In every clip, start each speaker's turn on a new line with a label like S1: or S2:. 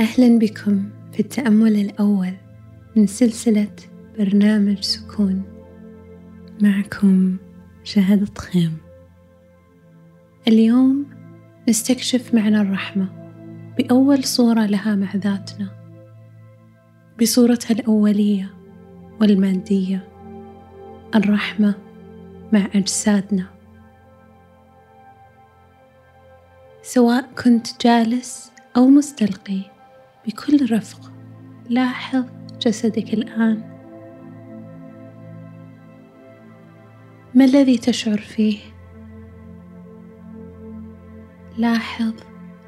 S1: أهلا بكم في التأمل الأول من سلسلة برنامج سكون. معكم شهد طخيم اليوم نستكشف معنى الرحمة بأول صورة لها مع ذاتنا بصورتها الأولية والمادية. الرحمة مع أجسادنا. سواء كنت جالس أو مستلقي بكل رفق. لاحظ جسدك الآن. ما الذي تشعر فيه؟ لاحظ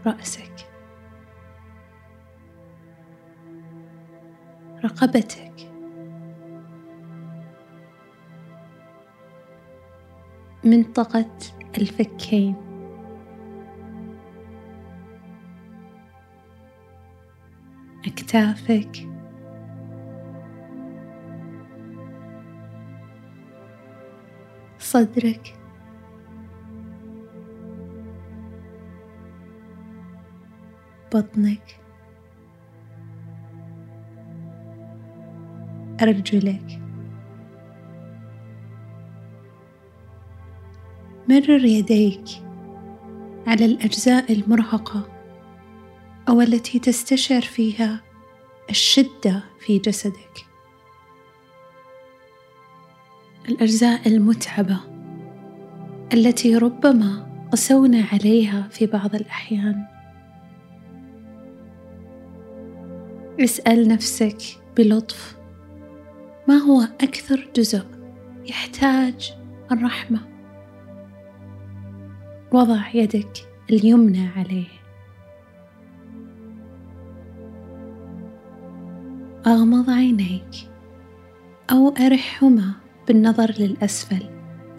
S1: رأسك. رقبتك. منطقة الفكين. أكتافك. صدرك. بطنك. أرجلك. مرر يديك على الأجزاء المرهقة. أو التي تستشعر فيها الشدة في جسدك. الأجزاء المتعبة التي ربما قسونا عليها في بعض الأحيان. اسأل نفسك بلطف ما هو أكثر جزء يحتاج الرحمة؟ وضع يدك اليمنى عليه. أغمض عينيك أو أرحهما بالنظر للأسفل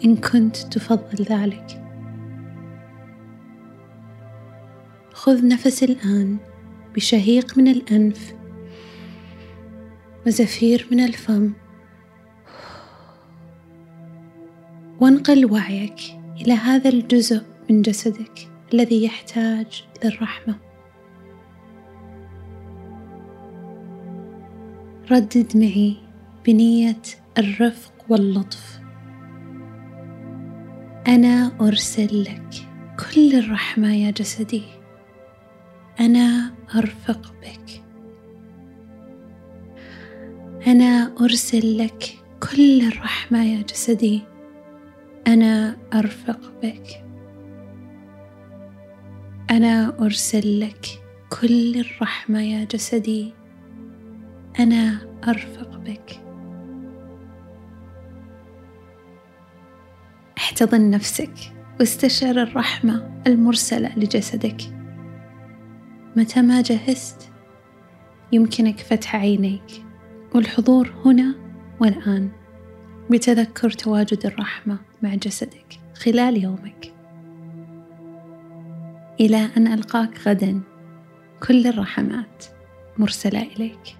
S1: إن كنت تفضل ذلك. خذ نفس الآن بشهيق من الأنف وزفير من الفم وانقل وعيك إلى هذا الجزء من جسدك الذي يحتاج للرحمة. ردد معي بنية الرفق واللطف. أنا أرسل لك كل الرحمة يا جسدي. أنا أرفق بك. أنا أرسل لك كل الرحمة يا جسدي. أنا أرفق بك. أنا أرسل لك كل الرحمة يا جسدي. أنا أرفق بك. احتضن نفسك واستشعر الرحمة المرسلة لجسدك. متى ما جهزت يمكنك فتح عينيك. والحضور هنا والآن بتذكر تواجد الرحمة مع جسدك خلال يومك. إلى أن ألقاك غدا كل الرحمات مرسلة إليك.